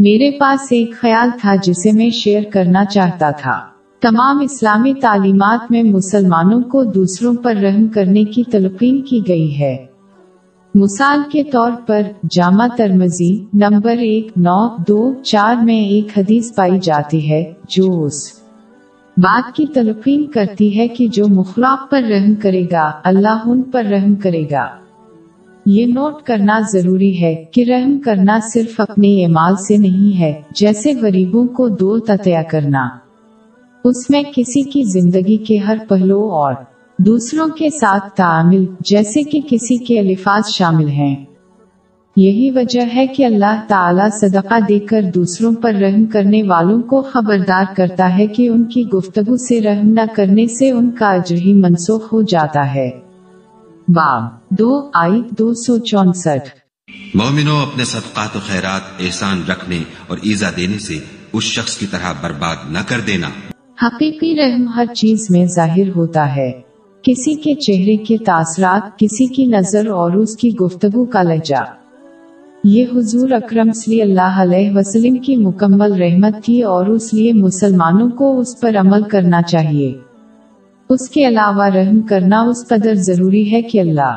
میرے پاس ایک خیال تھا جسے میں شیئر کرنا چاہتا تھا۔ تمام اسلامی تعلیمات میں مسلمانوں کو دوسروں پر رحم کرنے کی تلقین کی گئی ہے۔ مثال کے طور پر، جامع ترمزی نمبر ایک، نو، دو، چار میں ایک حدیث پائی جاتی ہے، جو اس بات کی تلقین کرتی ہے کہ جو مخلاق پر رحم کرے گا، اللہ ان پر رحم کرے گا۔ یہ نوٹ کرنا ضروری ہے کہ رحم کرنا صرف اپنے اعمال سے نہیں ہے، جیسے غریبوں کو دو تطیہ کرنا۔ اس میں کسی کی زندگی کے ہر پہلو اور دوسروں کے ساتھ تعامل، جیسے کہ کسی کے الفاظ شامل ہیں۔ یہی وجہ ہے کہ اللہ تعالی صدقہ دے کر دوسروں پر رحم کرنے والوں کو خبردار کرتا ہے کہ ان کی گفتگو سے رحم نہ کرنے سے ان کا اجر ہی منسوخ ہو جاتا ہے۔ باب دو آئی دو سو چونسٹھ۔ مومنو اپنے صدقات و خیرات احسان رکھنے اور ایزا دینے سے اس شخص کی طرح برباد نہ کر دینا۔ حقیقی رحم ہر چیز میں ظاہر ہوتا ہے۔ کسی کے چہرے کے تاثرات کسی کی نظر اور اس کی گفتگو کا لہجہ۔ یہ حضور اکرم صلی اللہ علیہ وسلم کی مکمل رحمت تھی اور اس لیے مسلمانوں کو اس پر عمل کرنا چاہیے۔ اس کے علاوہ رحم کرنا اس قدر ضروری ہے کہ اللہ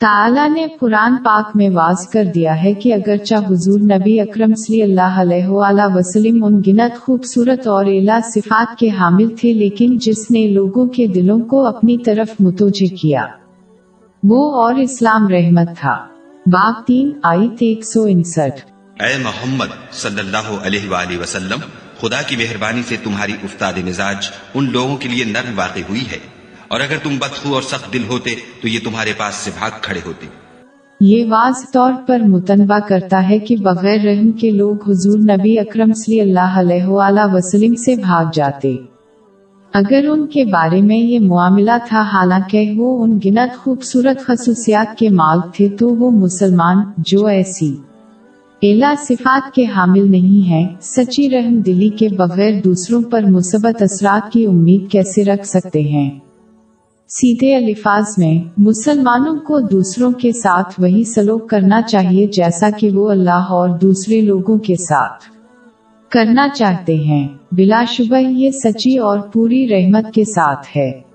تعالیٰ نے قرآن پاک میں واضح کر دیا ہے کہ اگرچہ حضور نبی اکرم صلی اللہ علیہ وآلہ وسلم ان گنت خوبصورت اور اعلیٰ صفات کے حامل تھے، لیکن جس نے لوگوں کے دلوں کو اپنی طرف متوجہ کیا، وہ اور اسلام رحمت تھا۔ باغ تین آئیت ایک سو انسٹھ۔ اے محمد صلی اللہ علیہ وآلہ وسلم، خدا کی مہربانی سے تمہاری افتاد مزاج ان لوگوں کے لیے نرم واقع ہوئی ہے۔ اور اگر تم بدخو اور سخت دل ہوتے تو یہ تمہارے پاس سے بھاگ کھڑے ہوتے۔ یہ واضح طور پر متنوع کرتا ہے کہ بغیر رحم کے لوگ حضور نبی اکرم صلی اللہ علیہ وآلہ وسلم سے بھاگ جاتے۔ اگر ان کے بارے میں یہ معاملہ تھا، حالانکہ وہ ان گنت خوبصورت خصوصیات کے مالک تھے، تو وہ مسلمان جو ایسی الا صفات کے حامل نہیں ہیں، سچی رحم دلی کے بغیر دوسروں پر مثبت اثرات کی امید کیسے رکھ سکتے ہیں؟ سیدھے الفاظ میں، مسلمانوں کو دوسروں کے ساتھ وہی سلوک کرنا چاہیے جیسا کہ وہ اللہ اور دوسرے لوگوں کے ساتھ کرنا چاہتے ہیں۔ بلا شبہ یہ سچی اور پوری رحمت کے ساتھ ہے۔